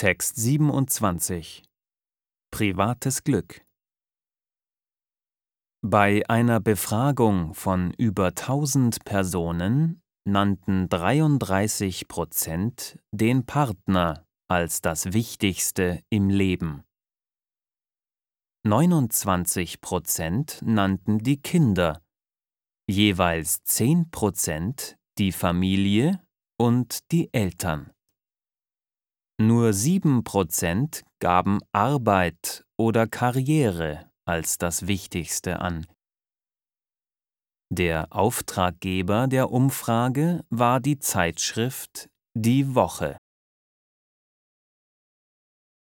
Text 27 Privates Glück Bei einer Befragung von über 1000 Personen nannten 33 Prozent den Partner als das Wichtigste im Leben. 29 Prozent nannten die Kinder, jeweils 10 Prozent die Familie und die Eltern. Nur 7 Prozent gaben Arbeit oder Karriere als das Wichtigste an. Der Auftraggeber der Umfrage war die Zeitschrift Die Woche.